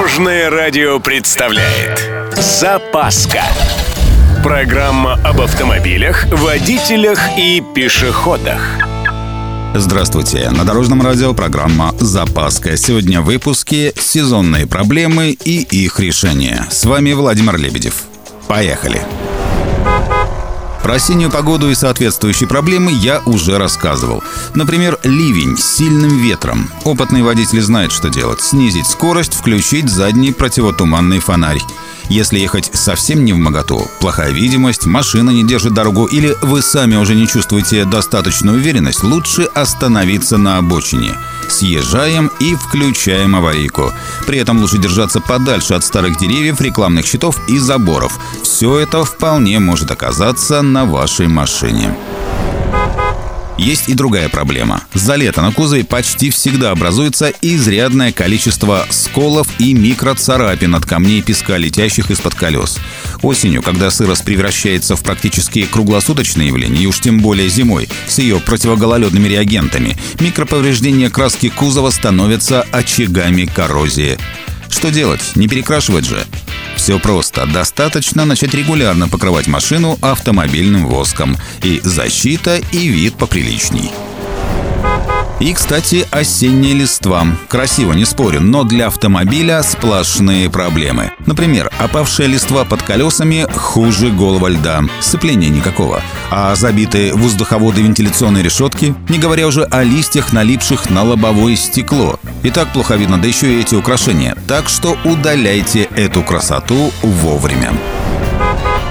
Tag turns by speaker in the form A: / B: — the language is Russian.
A: Дорожное радио представляет Запаска Программа об автомобилях, водителях и пешеходах
B: Здравствуйте! На Дорожном радио программа «Запаска». Сегодня в выпуске «Сезонные проблемы и их решения». С вами Владимир Лебедев. Поехали! Про осеннюю погоду и соответствующие проблемы я уже рассказывал. Например, ливень с сильным ветром. Опытный водитель знает, что делать. Снизить скорость, включить задний противотуманный фонарь. Если ехать совсем не в моготу, плохая видимость, машина не держит дорогу или вы сами уже не чувствуете достаточную уверенность, лучше остановиться на обочине. Съезжаем и включаем аварийку. При этом лучше держаться подальше от старых деревьев, рекламных щитов и заборов. Все это вполне может оказаться на вашей машине. Есть и другая проблема. За лето на кузове почти всегда образуется изрядное количество сколов и микроцарапин от камней песка, летящих из-под колес. Осенью, когда сырость превращается в практически круглосуточное явление, и уж тем более зимой, с ее противогололедными реагентами, микроповреждения краски кузова становятся очагами коррозии. Что делать? Не перекрашивать же. Все просто. Достаточно начать регулярно покрывать машину автомобильным воском. И защита, и вид поприличней. И, кстати, осенние листва. Красиво, не спорю, но для автомобиля сплошные проблемы. Например, опавшая листва под колесами хуже голого льда. Сцепления никакого. А забитые воздуховоды вентиляционной решетки, не говоря уже о листьях, налипших на лобовое стекло. И так плохо видно, да еще и эти украшения. Так что удаляйте эту красоту вовремя.